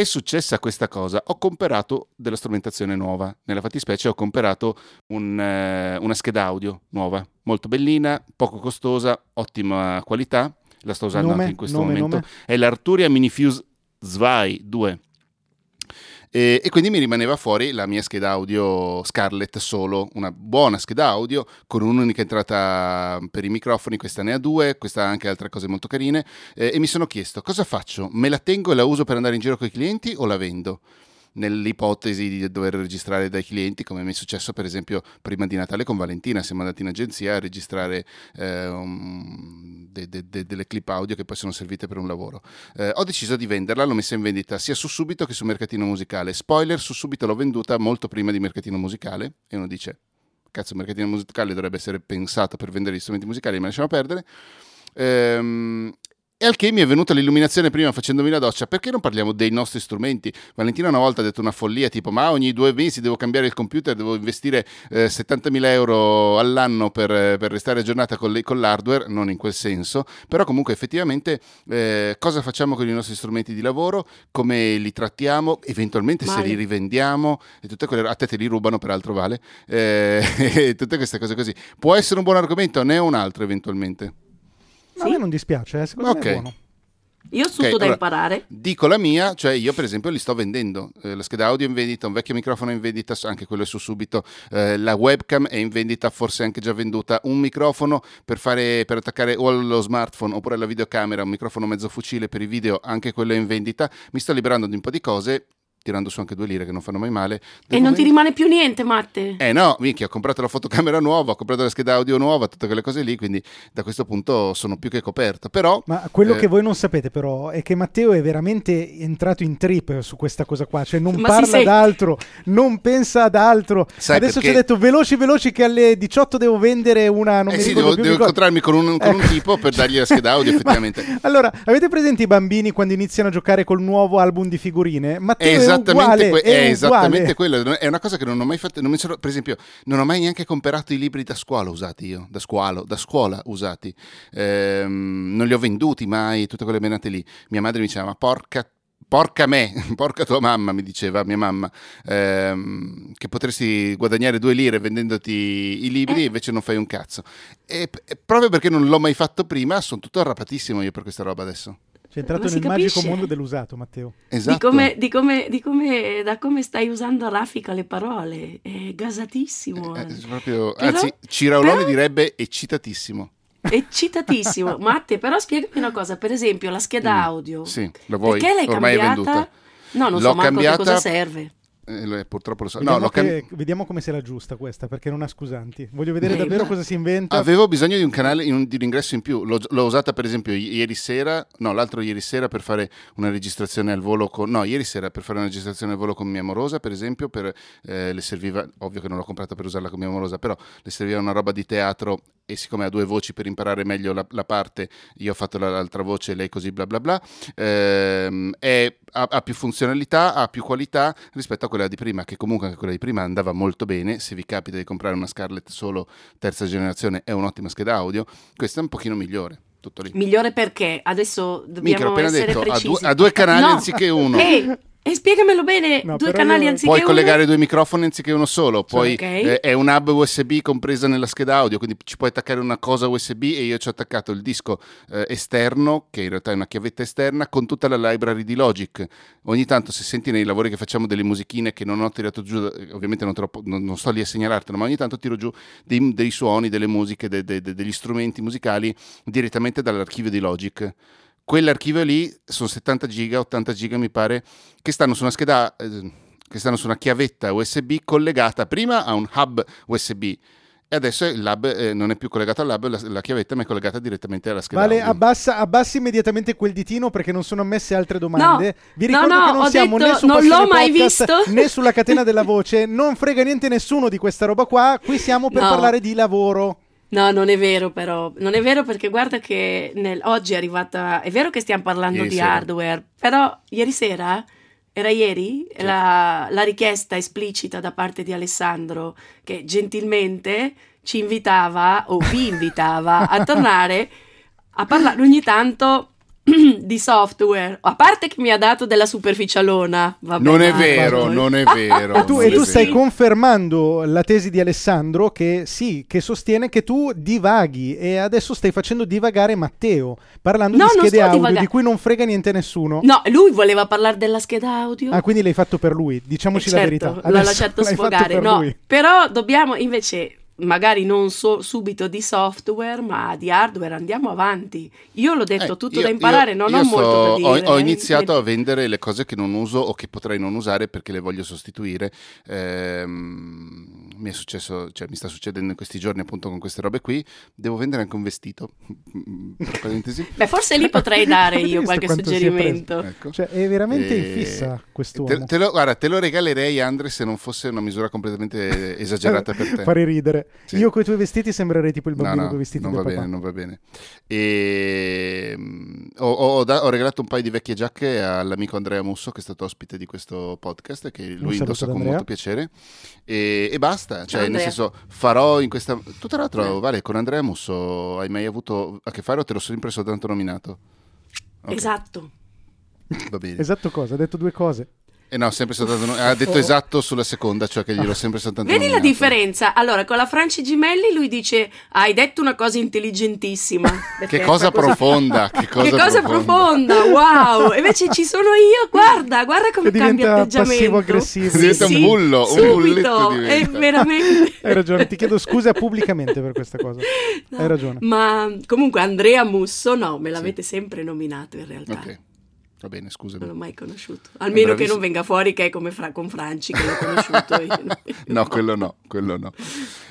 è successa questa cosa, ho comprato della strumentazione nuova, nella fattispecie ho comprato un, eh, una scheda audio nuova, molto bellina, poco costosa, ottima qualità, la sto usando Nome, anche in questo nome, momento, nome? è l'Arturia Minifuse Zwei 2. E, e quindi mi rimaneva fuori la mia scheda audio Scarlett solo, una buona scheda audio con un'unica entrata per i microfoni, questa ne ha due, questa ha anche altre cose molto carine eh, e mi sono chiesto cosa faccio? Me la tengo e la uso per andare in giro con i clienti o la vendo? Nell'ipotesi di dover registrare dai clienti, come mi è successo per esempio prima di Natale con Valentina, siamo andati in agenzia a registrare eh, un- de- de- de- delle clip audio che poi sono servite per un lavoro. Eh, ho deciso di venderla, l'ho messa in vendita sia su Subito che su Mercatino Musicale. Spoiler, su Subito l'ho venduta molto prima di Mercatino Musicale e uno dice, cazzo, Mercatino Musicale dovrebbe essere pensato per vendere gli strumenti musicali, ma lasciamo perdere. Ehm, e al che mi è venuta l'illuminazione prima facendomi la doccia, perché non parliamo dei nostri strumenti? Valentina una volta ha detto una follia, tipo ma ogni due mesi devo cambiare il computer, devo investire eh, 70.000 euro all'anno per, per restare aggiornata con, le- con l'hardware, non in quel senso, però comunque effettivamente eh, cosa facciamo con i nostri strumenti di lavoro, come li trattiamo, eventualmente se Male. li rivendiamo, e tutte quelle, a te te li rubano peraltro vale, eh, e tutte queste cose così. Può essere un buon argomento, ne ho un altro eventualmente. A me non dispiace, eh, secondo me Ok. è buono. Io ho tutto Ok, da allora, imparare. Dico la mia, cioè io per esempio li sto vendendo, Eh, la scheda audio è in vendita, un vecchio microfono è in vendita, anche quello è su subito, Eh, la webcam è in vendita, forse anche già venduta, un microfono per, fare, per attaccare o allo smartphone oppure alla videocamera, un microfono mezzo fucile per i video, anche quello è in vendita, mi sto liberando di un po' di cose, tirando su anche due lire che non fanno mai male. E non ti rimane più niente, Matte. eh no, minchia, ho comprato la fotocamera nuova, ho comprato la scheda audio nuova, tutte quelle cose lì, quindi da questo punto sono più che coperto. Però Ma quello Eh. che voi non sapete però è che Matteo è veramente entrato in trip su questa cosa qua, cioè non Ma parla d'altro, non pensa ad altro. Sai Adesso perché- ci ha detto veloci veloci che alle 18 devo vendere una... Non eh mi sì, devo, più devo incontrarmi con un, con un Ecco. tipo per dargli la scheda audio Ma- effettivamente. allora, avete presente i bambini quando iniziano a giocare col nuovo album di figurine? Matteo è, esattamente, uguale, que- è è esattamente quello. È una cosa che non ho mai fatto. non mi sono- per esempio, non ho mai neanche comprato i libri da scuola usati io, da scuola, da scuola usati. Ehm, non li ho venduti mai, tutte quelle menate lì. Mia madre mi diceva, ma porca. Porca me, porca tua mamma, mi diceva mia mamma, ehm, che potresti guadagnare due lire vendendoti i libri e invece non fai un cazzo. E, e proprio perché non l'ho mai fatto prima, sono tutto arrapatissimo io per questa roba adesso. C'è entrato nel magico capisce? mondo dell'usato, Matteo. Esatto. Di come, di come, di come, da come stai usando a raffica le parole. È gasatissimo. Eh, eh. proprio- Però- anzi, Ciraoloni però- direbbe eccitatissimo. Eccitatissimo. Matte, però spiegami una cosa. Per esempio, la scheda Mm, audio. Sì, lo vuoi? Perché l'hai Ormai è cambiata? venduta. No, non L'ho so manco cambiata- che cosa serve. Eh, lo- purtroppo lo so. No, Vediamo, l'ho cam- che- vediamo come se la giusta questa, perché non ha scusanti. Voglio vedere Eh, davvero ma- cosa si inventa. Avevo bisogno di un canale in un- di un ingresso in più. L'ho, l'ho usata per esempio ieri sera, no, l'altro ieri sera per fare una registrazione al volo con. No, ieri sera per fare una registrazione al volo con mia amorosa, per esempio. Per, eh, le serviva, ovvio che non l'ho comprata per usarla con mia amorosa, però le serviva una roba di teatro. E siccome ha due voci per imparare meglio la, la parte, io ho fatto la- l'altra voce, lei così, bla bla bla. Ehm, è- ha, ha più funzionalità, ha più qualità rispetto a quella di prima, che comunque anche quella di prima andava molto bene. Se vi capita di comprare una Scarlett solo terza generazione, è un'ottima scheda audio. Questa è un pochino migliore. Tutto lì. Migliore perché adesso dobbiamo appena essere detto, ha due, ha due canali No. anziché uno. Ehi, e spiegamelo bene, No, due canali io- anziché Puoi uno. collegare due microfoni anziché uno solo, poi Ok. eh, è un hub USB compresa nella scheda audio, quindi ci puoi attaccare una cosa USB e io ci ho attaccato il disco eh, esterno, che in realtà è una chiavetta esterna, con tutta la library di Logic. Ogni tanto se senti nei lavori che facciamo delle musichine che non ho tirato giù, eh, ovviamente non, te lo po- non- non sto lì a segnalartelo, ma ogni tanto tiro giù dei, dei suoni, delle musiche, de- de- de- degli strumenti musicali direttamente dall'archivio di Logic. Quell'archivio lì sono 70 giga, 80 giga mi pare, che stanno su una scheda, eh, che stanno su una chiavetta USB collegata prima a un hub USB e adesso il hub eh, non è più collegato al hub, la, la chiavetta ma è collegata direttamente alla scheda. Vale, abbassa, abbassi immediatamente quel ditino perché non sono ammesse altre domande. No, Vi no, ricordo no, che non siamo detto, né su non l'ho mai Podcast, visto. né sulla catena della voce. Non frega niente nessuno di questa roba qua. Qui siamo per No. parlare di lavoro. No, non è vero però, non è vero perché guarda che nel- oggi è arrivata, è vero che stiamo parlando Ieri di sera. hardware, però ieri sera, era ieri, Sì. la, la richiesta esplicita da parte di Alessandro che gentilmente ci invitava o vi invitava a tornare a parlare ogni tanto di software, a parte che mi ha dato della superficialona, vabbè, Non è vero, non è vero. E tu, non e è tu stai confermando la tesi di Alessandro che sì, che sostiene che tu divaghi e adesso stai facendo divagare Matteo parlando No, di schede audio divaga- di cui non frega niente nessuno. No, lui voleva parlare della scheda audio. Ah, quindi l'hai fatto per lui, diciamoci Eh, la certo, verità. l'ho Adesso lasciato l'hai fatto sfogare. per No, lui. però dobbiamo invece, magari non so- subito di software, ma di hardware, andiamo avanti. Io l'ho detto, Eh, tutto io- da imparare, io- non io ho sto- molto da dire. Ho, ho eh. iniziato a vendere le cose che non uso o che potrei non usare perché le voglio sostituire. Ehm, mi è successo, cioè mi sta succedendo in questi giorni appunto con queste robe qui. Devo vendere anche un vestito. Beh, forse lì potrei dare io qualche si è suggerimento. Ecco. Cioè, è veramente in E- fissa Te, quest'uomo. te lo, guarda, te lo regalerei, Andre, se non fosse una misura completamente esagerata per te. Fare ridere. Sì. Io con i tuoi vestiti sembrerei tipo il No, bambino no, con i vestiti non va papà. bene, non va bene. E, mm, ho, ho da- ho regalato un paio di vecchie giacche all'amico Andrea Musso, che è stato ospite di questo podcast, che lui indossa con Andrea. molto piacere. E, e basta, cioè, nel Andrea. senso, farò in questa. Tu, tra l'altro, Eh. Vale, con Andrea Musso hai mai avuto a che fare o te l'ho sempre soltanto nominato? Ok, Esatto. Va bene. Esatto cosa? Ha detto due cose. Eh no, sempre soltanto ha detto Oh. esatto sulla seconda, cioè che gliel'ho sempre soltanto Vedi la nominato. differenza? Allora, con la Franci Gimelli lui dice: Hai detto una cosa intelligentissima. Che cosa profonda, che cosa, che cosa profonda, wow! Invece ci sono io, guarda, guarda come Che cambia atteggiamento. passivo-aggressivo. Diventa un bullo, un subito, bulletto è veramente... Hai ragione, ti chiedo scusa pubblicamente per questa cosa. No, Hai ragione. Ma comunque Andrea Musso no, me l'avete sempre nominato in realtà. Ok, va bene, scusami. Non l'ho mai conosciuto. Almeno che non venga fuori che è come Fra- con Franci che l'ho conosciuto io. No, quello no, quello no.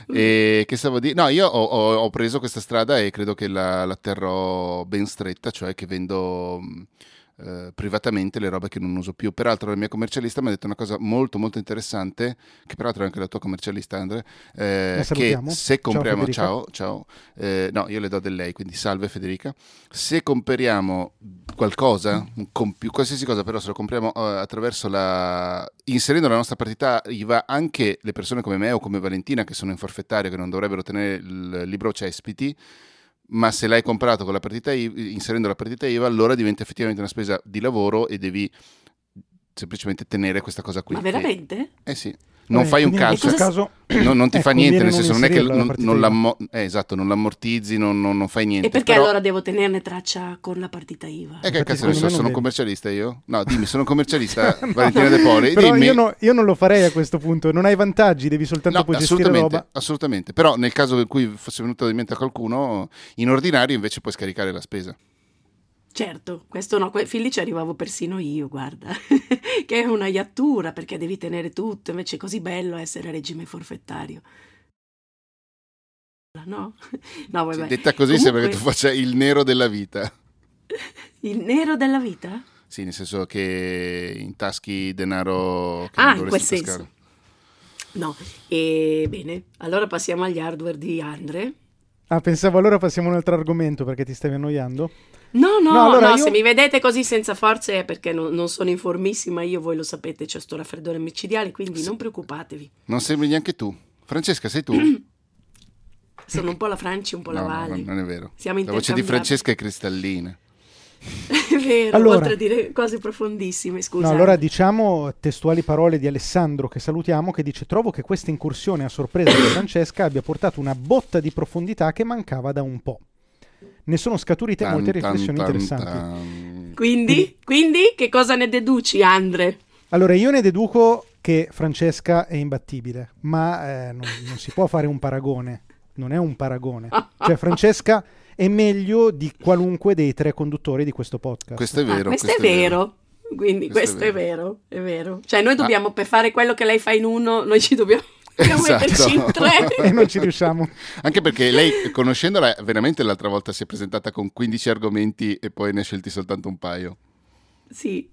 E che stavo di? No, io ho, ho- ho preso questa strada e credo che la, la terrò ben stretta, cioè che vendo eh, privatamente le robe che non uso più. Peraltro la mia commercialista mi ha detto una cosa molto molto interessante, che peraltro è anche la tua commercialista Andre, eh, che se Ciao, compriamo, Federica. ciao, ciao, eh, no, io le do del lei, quindi salve Federica, se compriamo qualcosa, compi- qualsiasi cosa, però se lo compriamo eh, attraverso la... inserendo la nostra partita IVA, anche le persone come me o come Valentina che sono in forfettario, che non dovrebbero tenere il libro cespiti, ma se l'hai comprato con la partita IVA, inserendo la partita IVA, allora diventa effettivamente una spesa di lavoro e devi semplicemente tenere questa cosa qui. Ma che- veramente? eh sì. Non Vabbè, fai un cazzo. caso No, non ti eh, fa niente, nel senso non è che non, non l'ammo- eh, esatto, non l'ammortizzi, non, non- non fai niente. E perché però- allora devo tenerne traccia con la partita IVA? Eh, che cazzo ne so, sono devi. commercialista io? No, dimmi, sono commercialista, Valentina De Poli, Però dimmi. io, no- io non lo farei a questo punto, non hai vantaggi, devi soltanto No, poi gestire assolutamente, roba. assolutamente. Però nel caso in cui fosse venuto in mente a qualcuno, in ordinario invece puoi scaricare la spesa. Certo, questo no, que- fin lì ci arrivavo persino io, guarda, che è una iattura perché devi tenere tutto, invece è così bello essere regime forfettario. No? No, vabbè. detta così sembra che tu Comunque, faccia il nero della vita. Il nero della vita? Sì, nel senso che intaschi denaro che Ah, non in quel dovresti senso. No, e bene, allora passiamo agli hardware di Andre. Ah, pensavo allora passiamo a un altro argomento perché ti stavi annoiando. No, no, No, allora no, io- se mi vedete così senza forze è perché non, non sono informissima, io voi lo sapete, c'è sto raffreddore micidiale, quindi non preoccupatevi. Non sembri neanche tu. Francesca, sei tu? Sono un po' la Franci, un po' la No, no, Valli. non è vero. Siamo La voce di. Francesca è cristallina. È vero, Allora- oltre a dire cose profondissime, scusa. No, allora diciamo testuali parole di Alessandro che salutiamo che dice trovo che questa incursione a sorpresa di Francesca abbia portato una botta di profondità che mancava da un po'. Ne sono scaturite molte Tan, tan, riflessioni tan, interessanti. tan. Quindi, quindi, che cosa ne deduci, Andre? Allora, io ne deduco che Francesca è imbattibile, ma eh, non, non si può fare un paragone. Non è un paragone. Cioè, Francesca è meglio di qualunque dei tre conduttori di questo podcast. Questo è Ah, vero. questo, è vero. Quindi Questo questo, è è, vero. è vero. Cioè noi dobbiamo, per fare quello che lei fa in uno, noi ci dobbiamo, Ah. dobbiamo Esatto. in tre. e non ci riusciamo. Anche perché lei, conoscendola, veramente l'altra volta si è presentata con 15 argomenti e poi ne ha scelti soltanto un paio. Sì.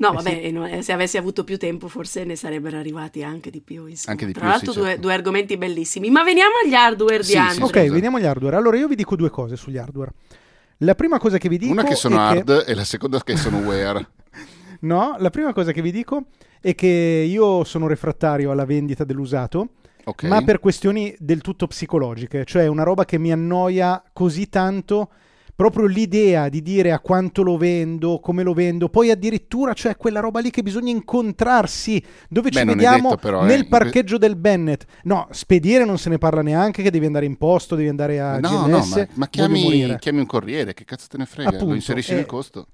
No, Eh vabbè, sì. no, eh, se avessi avuto più tempo forse ne sarebbero arrivati anche di più. insomma. Anche di Tra più, l'altro sì, due, certo. due argomenti bellissimi. Ma veniamo agli hardware Sì, di sì, Andre. Ok, scusa. veniamo agli hardware. Allora, io vi dico due cose sugli hardware. La prima cosa che vi dico Una che sono è che- hard e la seconda che sono wear. No, la prima cosa che vi dico è che io sono refrattario alla vendita dell'usato, Ok. ma per questioni del tutto psicologiche, cioè una roba che mi annoia così tanto proprio l'idea di dire a quanto lo vendo, come lo vendo, poi addirittura c'è cioè quella roba lì che bisogna incontrarsi, dove Beh, ci vediamo detto però, nel eh. parcheggio del Bennett. No, spedire non se ne parla neanche, che devi andare in posto, devi andare a no, no, GNS. ma, ma voglio chiami, chiami un corriere, che cazzo te ne frega? Appunto, lo inserisci eh, nel costo?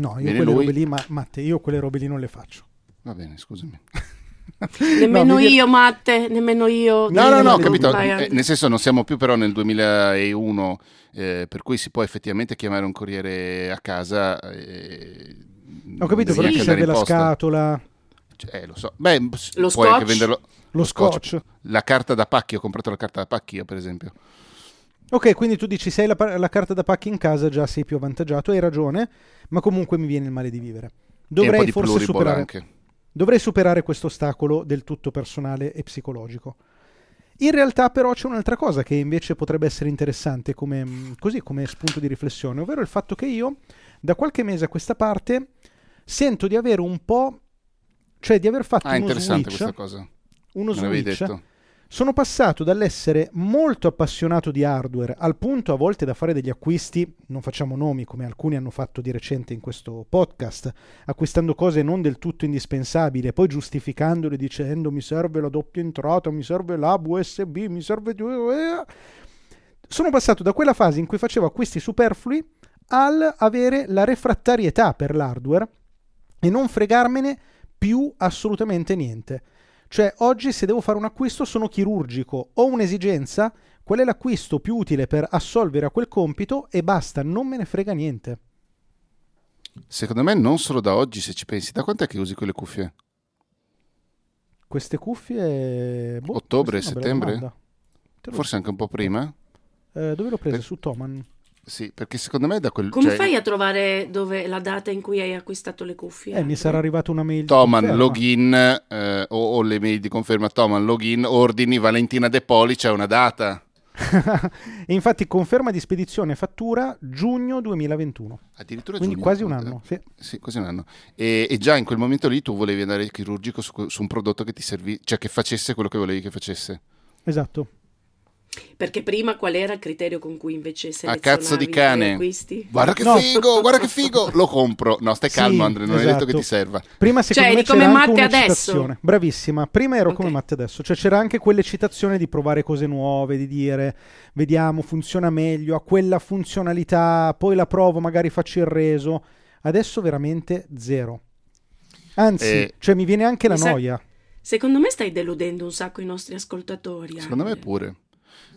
No, io Viene quelle lui. robe lì, ma Matte, io quelle robe lì non le faccio. Va bene, scusami. Nemmeno No, io, Matte, nemmeno io. No, no, no, capito. Eh, nel senso, non siamo più però nel 2001, eh, per cui si può effettivamente chiamare un corriere a casa. eh, Ho capito, però anche andare serve la posta. scatola, Cioè, eh, lo so. Beh, Lo puoi anche scotch? venderlo. lo scotch. La carta da pacchi, ho comprato la carta da pacchi io, per esempio. Ok, quindi tu dici se hai la, la carta da pacchi in casa già sei più avvantaggiato, hai ragione, ma comunque mi viene il male di vivere. Dovrei di forse superare, anche. dovrei superare questo ostacolo del tutto personale e psicologico. In realtà però c'è un'altra cosa che invece potrebbe essere interessante come, mh, così come spunto di riflessione, ovvero il fatto che io da qualche mese a questa parte sento di avere un po', cioè di aver fatto Ah, uno interessante switch, questa cosa. uno Me switch detto. Sono passato dall'essere molto appassionato di hardware al punto a volte da fare degli acquisti, non facciamo nomi come alcuni hanno fatto di recente in questo podcast, acquistando cose non del tutto indispensabili poi giustificandole dicendo mi serve la doppia entrata, mi serve l'hub USB, mi serve... Sono passato da quella fase in cui facevo acquisti superflui al avere la refrattarietà per l'hardware e non fregarmene più assolutamente niente. Cioè, oggi se devo fare un acquisto sono chirurgico, ho un'esigenza, qual è l'acquisto più utile per assolvere a quel compito e basta, non me ne frega niente. Secondo me non solo da oggi, se ci pensi. Da quant'è che usi quelle cuffie? Queste cuffie... boh, Ottobre, settembre? Forse anche un po' prima? eh, dove l'ho presa? Per- Su Toman. Sì, perché secondo me da quel... Come cioè, fai a trovare dove la data in cui hai acquistato le cuffie? Eh, mi sarà arrivata una mail Toman, login, eh, o, o le mail di conferma Toman, login, ordini, Valentina De Poli, c'è una data. e infatti conferma di spedizione e fattura giugno 2021. Addirittura Quindi giugno. quasi un anno. Sì. Sì, quasi un anno. E, e già in quel momento lì tu volevi andare chirurgico su, su un prodotto che ti servì, cioè che facesse quello che volevi che facesse. Esatto. Perché prima qual era il criterio con cui invece A selezionavi cazzo di cane. acquisti? Guarda che No. figo, guarda che figo, lo compro. No, stai calmo Sì, Andre, non è detto che esatto. ti serva. Prima secondo Cioè, me come c'era anche Matte adesso. Bravissima. Prima ero Ok. come Matte adesso. Cioè c'era anche quell'eccitazione di provare cose nuove, di dire vediamo, funziona meglio, ha quella funzionalità, poi la provo, magari faccio il reso. Adesso veramente zero. Anzi, Eh, cioè mi viene anche la mi sa- noia. Secondo me stai deludendo un sacco i nostri ascoltatori. Secondo me Andre. pure.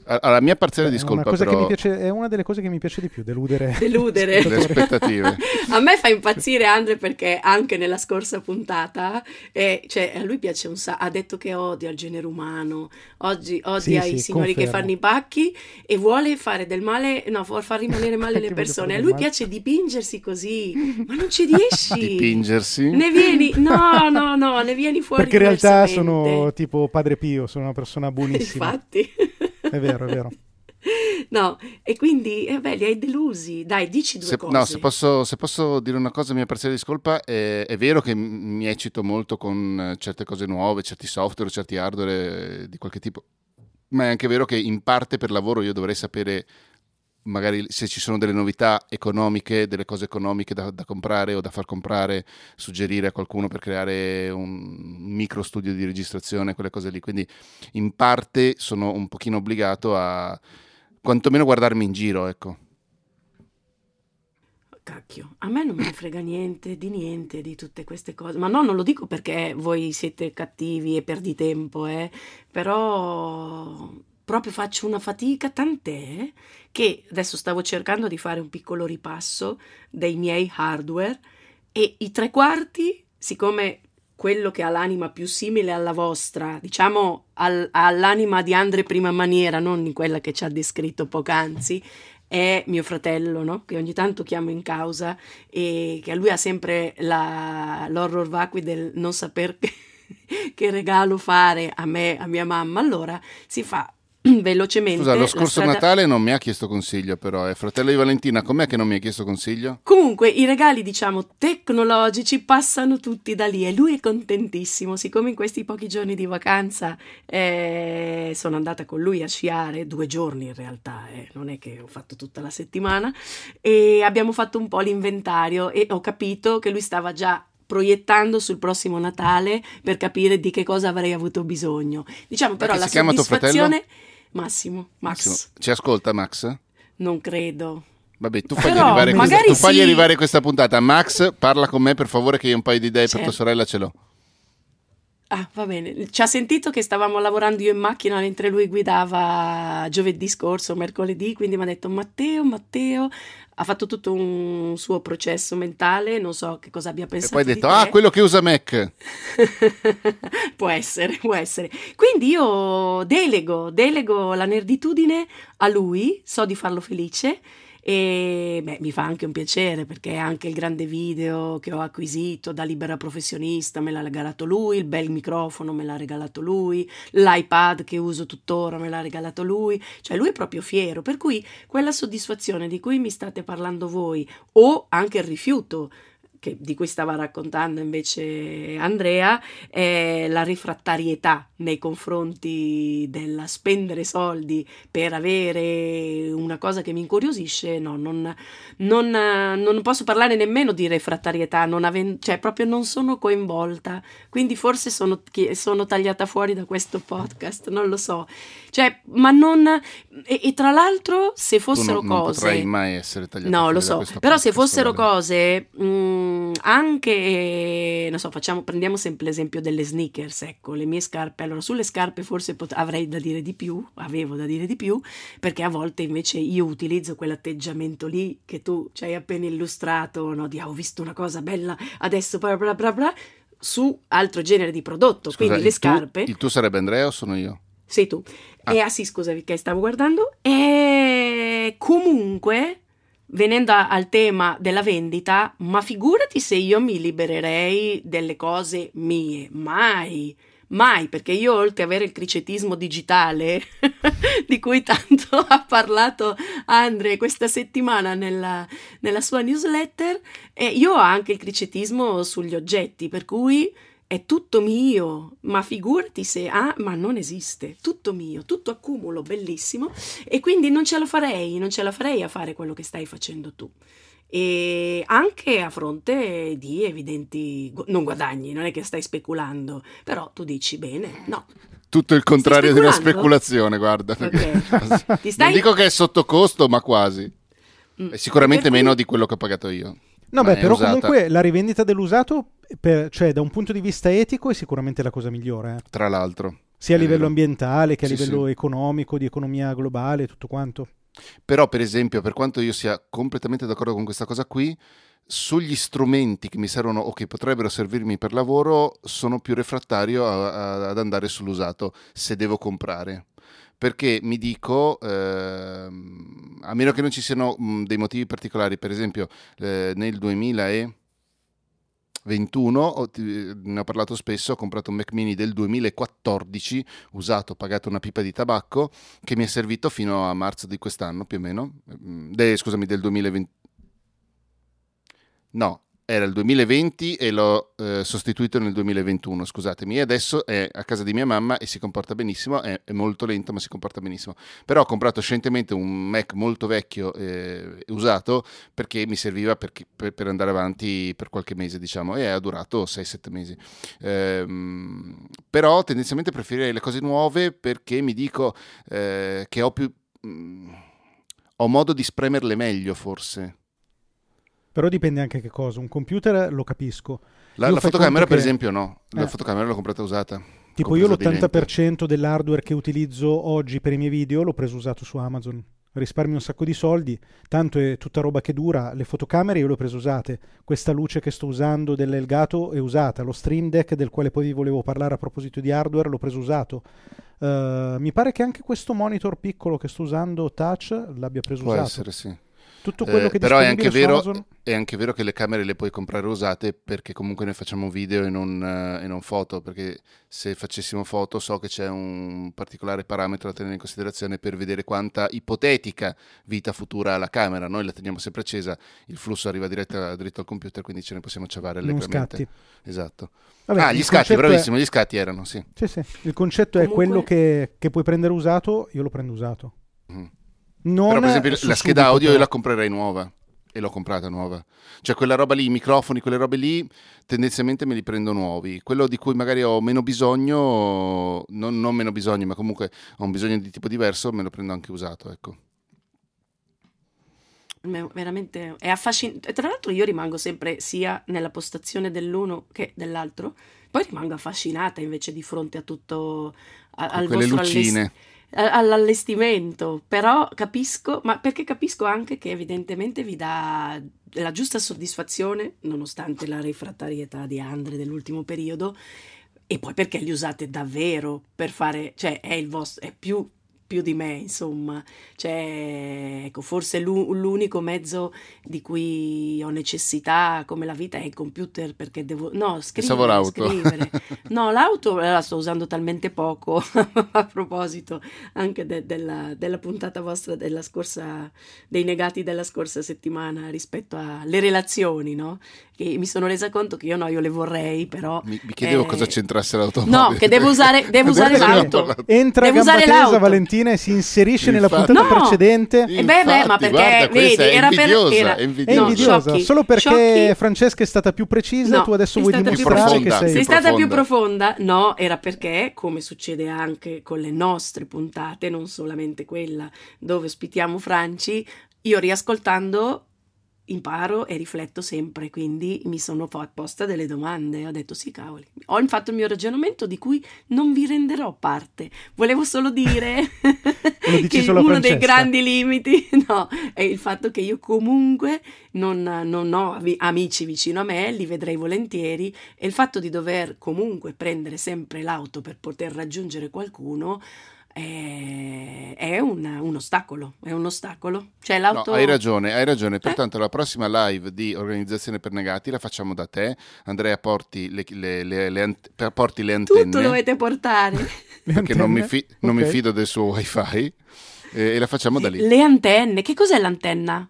Alla mia parziale È di una, che però mi piace, è una delle cose che mi piace di più, deludere. Deludere. le aspettative. A me fa impazzire Andre perché anche nella scorsa puntata eh, cioè, a lui piace un sacco, ha detto che odia il genere umano, oggi odia Sì, i sì, signori che confermo. fanno i pacchi e vuole fare del male, no, vuole far rimanere male Che le persone. A lui piace dipingersi così, ma non ci riesci. Dipingersi. Ne vieni, no, no, no, ne vieni fuori Perché in realtà sono tipo Padre Pio, sono una persona buonissima. Infatti. È vero, è vero. No, e quindi, eh beh, li hai delusi. Dai, dici due Se, cose. no, se posso, se posso dire una cosa mia parziale di scolpa, è, è vero che mi eccito molto con eh, certe cose nuove, certi software, certi hardware eh, di qualche tipo, ma è anche vero che in parte per lavoro io dovrei sapere magari se ci sono delle novità economiche, delle cose economiche da, da comprare o da far comprare, suggerire a qualcuno per creare un micro studio di registrazione, quelle cose lì. Quindi in parte sono un pochino obbligato a quantomeno guardarmi in giro, ecco. Cacchio, a me non me ne frega niente di niente di tutte queste cose. Ma no, non lo dico perché voi siete cattivi e perdi tempo, eh. Però proprio faccio una fatica, tant'è che adesso stavo cercando di fare un piccolo ripasso dei miei hardware e i tre quarti, siccome quello che ha l'anima più simile alla vostra, diciamo al- all'anima di Andre Prima Maniera, non di quella che ci ha descritto poc'anzi, è mio fratello, no? che ogni tanto chiamo in causa e che a lui ha sempre la, l'horror vacui del non saper che, che regalo fare a me, a mia mamma. Allora si fa velocemente. Scusa, lo scorso strada- Natale non mi ha chiesto consiglio, però. È fratello di Valentina, com'è che non mi ha chiesto consiglio? Comunque i regali, diciamo, tecnologici passano tutti da lì e lui è contentissimo. Siccome in questi pochi giorni di vacanza eh, sono andata con lui a sciare, due giorni in realtà, eh, non è che ho fatto tutta la settimana, e abbiamo fatto un po' l'inventario e ho capito che lui stava già proiettando sul prossimo Natale per capire di che cosa avrei avuto bisogno. Diciamo però che la soddisfazione... Massimo, Max, Massimo, Ci ascolta, Max? non credo. Vabbè, tu fagli, Però arrivare, questa, tu fagli sì. arrivare questa puntata. Max, parla con me per favore che io un paio di idee per Certo. tua sorella ce l'ho. Ah, va bene. Ci ha sentito che stavamo lavorando io in macchina mentre lui guidava giovedì scorso, mercoledì, quindi mi ha detto Matteo, Matteo, ha fatto tutto un suo processo mentale, non so che cosa abbia E pensato. poi hai di detto, ah, quello che usa Mac. può essere, può essere. Quindi io delego, delego la nerditudine a lui, so di farlo felice e beh, mi fa anche un piacere perché anche il grande video che ho acquisito da libera professionista me l'ha regalato lui, il bel microfono me l'ha regalato lui, l'iPad che uso tuttora me l'ha regalato lui, cioè lui è proprio fiero, per cui quella soddisfazione di cui mi state parlando voi o anche il rifiuto che- di cui stava raccontando invece Andrea è la rifrattarietà nei confronti della spendere soldi per avere una cosa che mi incuriosisce, no, non, non, non posso parlare nemmeno di refrattarietà, non aven- cioè proprio non sono coinvolta, quindi forse sono, sono tagliata fuori da questo podcast, non lo so, cioè, ma non... E, e tra l'altro se Tu fossero non, non cose... potrai mai essere tagliato No, fuori lo da so, però se fossero guarda. cose mh, anche, non so, facciamo, prendiamo sempre l'esempio delle sneakers, ecco, le mie scarpe, allora sulle scarpe forse pot- avrei da dire di più, avevo da dire di più, perché a volte invece io utilizzo quell'atteggiamento lì che tu ci hai appena illustrato, no, di ah, ho visto una cosa bella, adesso bla bla bla bla, su altro genere di prodotto, Scusa, quindi le tuo- scarpe... il tuo sarebbe Andrea o sono io? Sei tu. Ah. E ah sì, scusavi che stavo guardando. E comunque, venendo al tema della vendita, ma figurati se io mi libererei delle cose mie. Mai. Mai, perché io oltre ad avere il cricetismo digitale, di cui tanto ha parlato Andre questa settimana nella, nella sua newsletter, eh, io ho anche il cricetismo sugli oggetti, per cui è tutto mio, ma figurati se ah, ma non esiste, tutto mio, tutto accumulo, bellissimo, e quindi non ce la farei, non ce la farei a fare quello che stai facendo tu. E anche a fronte di evidenti gu- non guadagni, non è che stai speculando, però tu dici bene, no. Tutto il contrario di una speculando? speculazione, guarda. perché- Ok. Ti stai Non dico che è sotto costo, ma quasi. Mm. È sicuramente cui- meno di quello che ho pagato io. No, beh, però usata. comunque la rivendita dell'usato, per- cioè da un punto di vista etico, è sicuramente la cosa migliore. eh. Tra l'altro. Sia a livello ambientale che a Sì, livello sì. economico, di economia globale, tutto quanto. Però, per esempio, per quanto io sia completamente d'accordo con questa cosa qui, sugli strumenti che mi servono o che potrebbero servirmi per lavoro, sono più refrattario a- a- ad andare sull'usato se devo comprare. Perché mi dico, ehm, a meno che non ci siano mh, dei motivi particolari, per esempio eh, nel 2021, ho- ne ho parlato spesso, ho comprato un Mac mini del 2014, usato, pagato una pipa di tabacco, che mi è servito fino a marzo di quest'anno più o meno, Mm, de- scusami, del 2020. No, era il 2020 e l'ho eh, sostituito nel 2021, scusatemi. E adesso è a casa di mia mamma e si comporta benissimo, è, è molto lento ma si comporta benissimo. Però ho comprato scientemente un Mac molto vecchio e usato perché mi serviva per, per- per andare avanti per qualche mese, diciamo, e ha durato 6-7 mesi. Ehm, però tendenzialmente preferirei le cose nuove perché mi dico eh, che ho più... mm, ho modo di spremerle meglio forse. Però dipende anche che cosa. Un computer lo capisco. La, la fotocamera, conto per che- esempio, no. La Eh. fotocamera l'ho comprata usata. Tipo io compresa di lente. l'80% dell'hardware che utilizzo oggi per i miei video l'ho preso usato su Amazon. Risparmio un sacco di soldi, tanto è tutta roba che dura. Le fotocamere io le ho prese usate. Questa luce che sto usando dell'Elgato è usata. Lo Stream Deck del quale poi vi volevo parlare a proposito di hardware l'ho preso usato. Eh, mi pare che anche questo monitor piccolo che sto usando touch l'abbia preso Può usato. essere, sì. Tutto quello Eh, che è però è anche, vero, Amazon. è anche vero che le camere le puoi comprare usate perché comunque noi facciamo video e non, eh, e non foto, perché se facessimo foto so che c'è un particolare parametro da tenere in considerazione per vedere quanta ipotetica vita futura ha la camera. Noi la teniamo sempre accesa, il flusso arriva diretta- dritto al computer, quindi ce ne possiamo ciavare Non allegramente. scatti. Esatto. Vabbè, ah, gli scatti, concetto è- bravissimo, gli scatti erano, sì. Sì, sì. Il concetto è Comunque- quello che, che puoi prendere usato, io lo prendo usato. Mhm. Non Però per esempio la scheda subito, audio io la comprerei nuova e l'ho comprata nuova. Cioè quella roba lì, i microfoni, quelle robe lì, tendenzialmente me li prendo nuovi. Quello di cui magari ho meno bisogno, non, non meno bisogno, ma comunque ho un bisogno di tipo diverso, me lo prendo anche usato, ecco. Me- veramente è affascinante. Tra l'altro, io rimango sempre sia nella postazione dell'uno che dell'altro. Poi rimango affascinata invece di fronte a tutto a- al quelle vostro lucine. allest- all'allestimento. Però capisco, ma perché capisco anche che evidentemente vi dà la giusta soddisfazione, nonostante la refrattarietà di Andre dell'ultimo periodo. E poi perché li usate davvero per fare, cioè è il vostro, è più, più di me, insomma. Cioè, ecco, forse l'u- l'unico mezzo di cui ho necessità come la vita è il computer perché devo, no, scrivere, l'auto. scrivere. No, l'auto la sto usando talmente poco, a proposito anche de- della, della puntata vostra della scorsa, dei negati della scorsa settimana rispetto alle relazioni, no? Che mi sono resa conto che io no, io le vorrei, però... Mi, mi chiedevo eh, cosa c'entrasse l'automobile. No, che devo usare, devo usare l'auto. Entra Devo usare l'auto. Valentina e si inserisce nella puntata No! precedente. Eh beh, beh, ma perché, guarda, vedi, era per- invidiosa, era- è invidiosa. No, sciocchi, solo perché sciocchi. Francesca è stata più precisa, No, tu adesso vuoi dimostrare che profonda. sei... Sei Più stata più profonda? No, era perché, come succede anche con le nostre puntate, non solamente quella dove ospitiamo Franci, io riascoltando imparo e rifletto sempre, quindi mi sono posta delle domande. Ho detto sì, cavoli. Ho fatto il mio ragionamento di cui non vi renderò parte. Volevo solo dire che solo uno dei Francesca. grandi limiti no, è il fatto che io comunque non, non ho ami- amici vicino a me, li vedrei volentieri e il fatto di dover comunque prendere sempre l'auto per poter raggiungere qualcuno è, è un, un ostacolo, è un ostacolo. Cioè No, l'auto... hai ragione, hai Eh? ragione. Pertanto la prossima live di Organizzazione per Negati la facciamo da te. Andrea, porti le, le- le- le ant- porti le antenne. Tutto dovete portare. Perché non mi, antenne? fi- non mi Ok. fido del suo wifi eh, e la facciamo da lì. Le antenne, che cos'è l'antenna?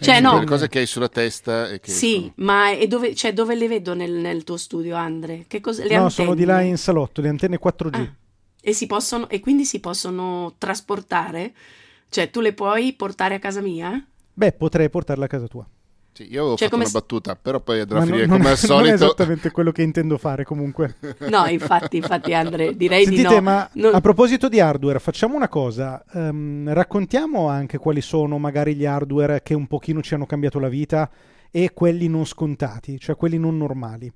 Eh, cioè, no. Le cose che hai sulla testa e che Sì, escono. ma e dove, cioè, dove le vedo nel, nel tuo studio, Andre? Che cos'è? Le No, sono di là antenne? in salotto, le antenne 4G. Ah, e, si possono, e quindi si possono trasportare? Cioè, tu le puoi portare a casa mia? Beh, potrei portarla a casa tua. Sì, io avevo Cioè, fatto come una s- battuta, però poi andrà a finire non, come al è- non è solito. esattamente quello che intendo fare comunque. No, infatti, infatti, Andre, direi Sentite, di no. ma Non- a proposito di hardware, facciamo una cosa. ehm, raccontiamo anche quali sono magari gli hardware che un pochino ci hanno cambiato la vita e quelli non scontati, cioè quelli non normali.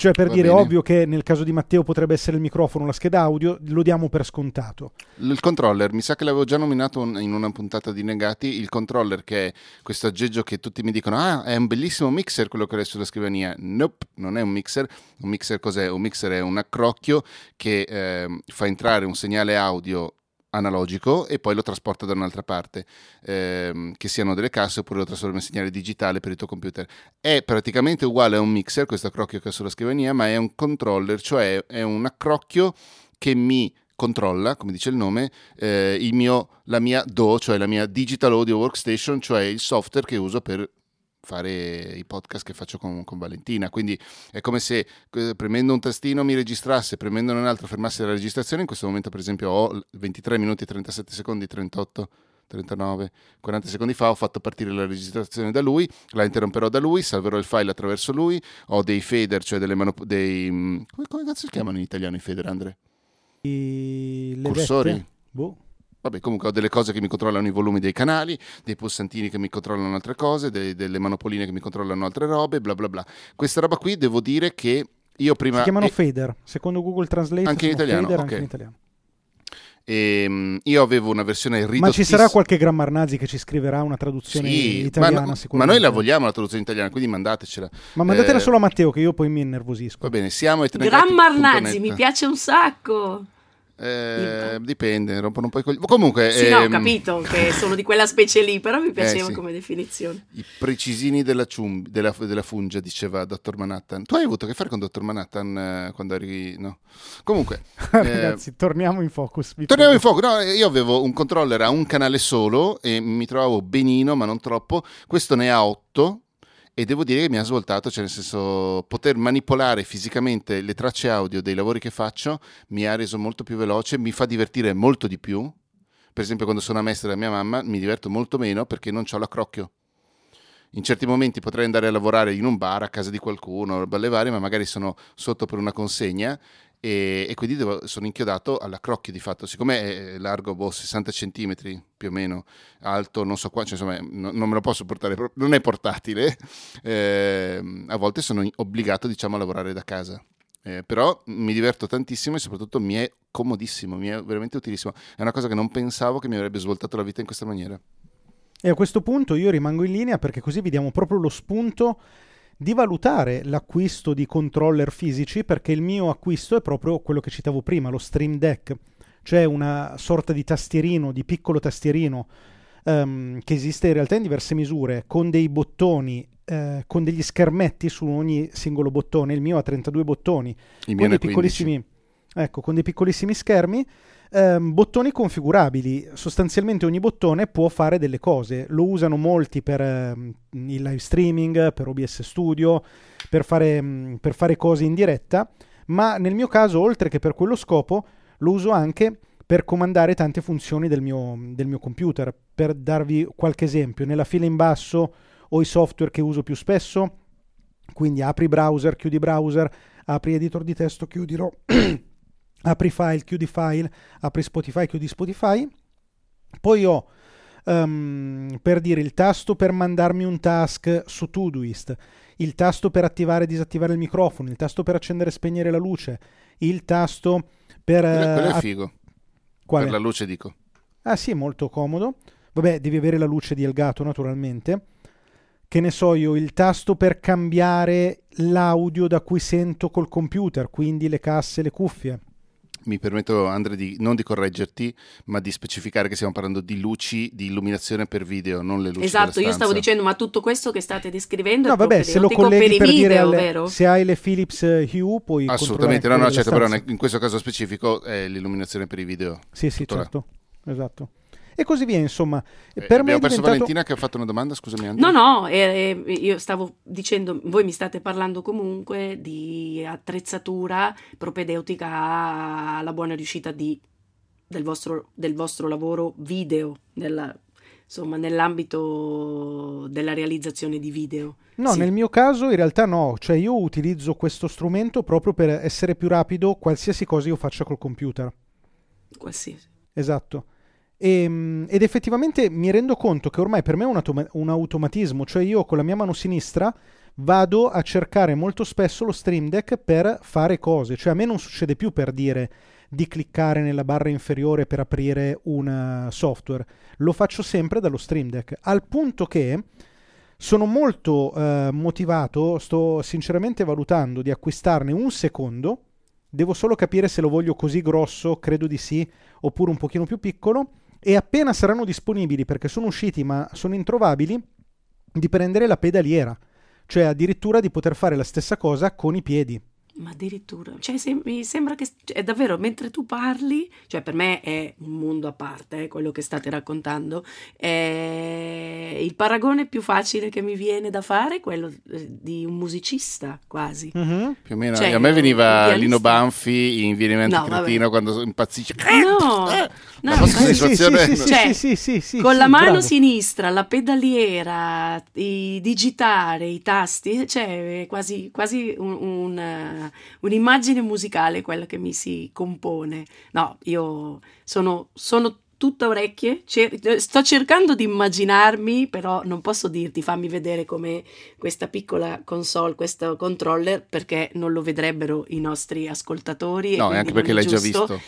Cioè, per Va dire, bene. ovvio che nel caso di Matteo potrebbe essere il microfono, la scheda audio, lo diamo per scontato. Il controller, mi sa che l'avevo già nominato in una puntata di Negati, il controller che è questo aggeggio che tutti mi dicono ah è un bellissimo mixer quello che hai sulla scrivania, nope, non è un mixer, un mixer cos'è? Un mixer è un accrocchio che ehm, fa entrare un segnale audio analogico e poi lo trasporta da un'altra parte, ehm, che siano delle casse oppure lo trasforma in segnale digitale per il tuo computer. È praticamente uguale a un mixer, questo accrocchio che ho sulla scrivania, ma è un controller, cioè è un accrocchio che mi controlla, come dice il nome, eh, il mio, la mia DO, cioè la mia Digital Audio Workstation, cioè il software che uso per fare i podcast che faccio con, con Valentina. Quindi è come se eh, premendo un tastino mi registrasse, premendo un altro fermasse la registrazione. In questo momento, per esempio, ho 23 minuti e 37 secondi, 38. 39, 40 secondi fa ho fatto partire la registrazione da lui, la interromperò da lui, salverò il file attraverso lui, ho dei fader, cioè delle manop- dei... Come, come cazzo si chiamano in italiano i fader, Andre? I- le Cursori? Boh. Vabbè, comunque ho delle cose che mi controllano i volumi dei canali, dei pulsantini che mi controllano altre cose, dei- delle manopoline che mi controllano altre robe, bla bla bla. Questa roba qui devo dire che io prima... Si chiamano e- fader. Secondo Google Translate Anche in italiano, fader, ok. anche in italiano. ehm, io avevo una versione ridottissima. Ma ci sarà qualche grammar nazi che ci scriverà una traduzione Sì, italiana ma, no- ma noi la vogliamo la traduzione italiana, quindi mandatecela. Ma mandatela Eh, solo a Matteo che io poi mi innervosisco. Va bene, siamo ai Gran Marnazzi, mi piace un sacco. Eh, dipende, rompono un po' i coglioni. Comunque, Sì, no, ho ehm, capito che sono di quella specie lì, però mi piaceva sì. come definizione. I precisini della, cium- della, della fungia, diceva Dottor Manhattan. Tu hai avuto a che fare con Dottor Manhattan eh, quando eri... No. Comunque, eh, Ragazzi, torniamo in focus. torniamo in fuoco. No, io avevo un controller a un canale solo e mi trovavo benino, ma non troppo. Questo ne ha otto e devo dire che mi ha svoltato, cioè nel senso poter manipolare fisicamente le tracce audio dei lavori che faccio mi ha reso molto più veloce, mi fa divertire molto di più. Per esempio quando sono a messa da mia mamma mi diverto molto meno perché non ho l'accrocchio. In certi momenti potrei andare a lavorare in un bar a casa di qualcuno, roba alle varie, ma magari sono sotto per una consegna e, e quindi devo- sono inchiodato all'accrocchio di fatto. Siccome è largo boh, 60 cm più o meno, alto non so qua, cioè, insomma no- non me lo posso portare, non è portatile, ehm, a volte sono obbligato diciamo a lavorare da casa. Eh, però mi diverto tantissimo e soprattutto mi è comodissimo, mi è veramente utilissimo. È una cosa che non pensavo che mi avrebbe svoltato la vita in questa maniera. E a questo punto io rimango in linea perché così vi diamo proprio lo spunto di valutare l'acquisto di controller fisici perché il mio acquisto è proprio quello che citavo prima, lo Stream Deck, cioè una sorta di tastierino, di piccolo tastierino ehm, che esiste in realtà in diverse misure, con dei bottoni, eh, con degli schermetti su ogni singolo bottone. Il mio ha 32 bottoni, con dei ha 15. piccolissimi, ecco, con dei piccolissimi schermi, ehm, bottoni configurabili. Sostanzialmente ogni bottone può fare delle cose. Lo usano molti per ehm, il live streaming, per OBS Studio, per fare, mm, per fare cose in diretta, ma nel mio caso, oltre che per quello scopo, lo uso anche per comandare tante funzioni del mio, del mio computer. Per darvi qualche esempio, nella fila in basso ho i software che uso più spesso, quindi apri browser, chiudi browser, apri editor di testo, chiudilo, apri file, chiudi file, apri Spotify, chiudi Spotify. Poi ho ehm, per dire il tasto per mandarmi un task su Todoist, il tasto per attivare e disattivare il microfono, il tasto per accendere e spegnere la luce, il tasto per... Quello, eh, è att- figo, quale? per la luce dico. Ah sì, molto comodo. Vabbè, devi avere la luce di Elgato naturalmente. Che ne so io, il tasto per cambiare l'audio da cui sento col computer, quindi le casse, le cuffie. Mi permetto, Andre, di, non di correggerti, ma di specificare che stiamo parlando di luci di illuminazione per video, non le luci Esatto, io stavo stanza. dicendo, ma tutto questo che state descrivendo No, è vabbè, se lo per colleghi i per dire video, alle- vero? se hai le Philips eh, Hue puoi Assolutamente, no, no, certo, della però stanza. in questo caso specifico è l'illuminazione per i video. Sì, sì, tutto là. certo. Esatto. E così via, insomma. Eh, per me abbiamo è perso diventato... Valentina che ha fatto una domanda, scusami Andre. No, no, eh, io stavo dicendo, voi mi state parlando comunque di attrezzatura propedeutica alla buona riuscita di- del, vostro, del vostro lavoro video, nella- insomma, nell'ambito della realizzazione di video. No, Sì. nel mio caso in realtà no, cioè io utilizzo questo strumento proprio per essere più rapido qualsiasi cosa io faccia col computer. Qualsiasi. Esatto. Ehm, ed effettivamente mi rendo conto che ormai per me è un, automa- un automatismo, cioè io con la mia mano sinistra vado a cercare molto spesso lo Stream Deck per fare cose, cioè a me non succede più per dire di cliccare nella barra inferiore per aprire un eh, software, lo faccio sempre dallo Stream Deck, al punto che sono molto eh, motivato, sto sinceramente valutando di acquistarne un secondo, devo solo capire se lo voglio così grosso, credo di sì, oppure un pochino più piccolo, e appena saranno disponibili, perché sono usciti ma sono introvabili, di prendere la pedaliera, cioè addirittura di poter fare la stessa cosa con i piedi. Ma addirittura, cioè, se- mi sembra che cioè, è davvero mentre tu parli, cioè per me è un mondo a parte eh, quello che state raccontando. È il paragone più facile che mi viene da fare è quello eh, di un musicista, quasi. Mhm. Più o meno, Cioè, a me veniva. Lino Banfi in Virimento No, vabbè. Cretino quando impazzisce. No, Eh, no, la vostra ma- Sì, situazione sì, sì, Cioè, sì, sì, sì, sì, con sì, la mano bravo. sinistra, la pedaliera, i digitare, i tasti, cioè è quasi, quasi un- un, eh, un'immagine musicale quella che mi si compone. No, io sono, sono tutta orecchie, cer- sto cercando di immaginarmi, però non posso dirti, fammi vedere come questa piccola console, questo controller, perché non lo vedrebbero i nostri ascoltatori. No, e anche perché l'hai già giusto. visto.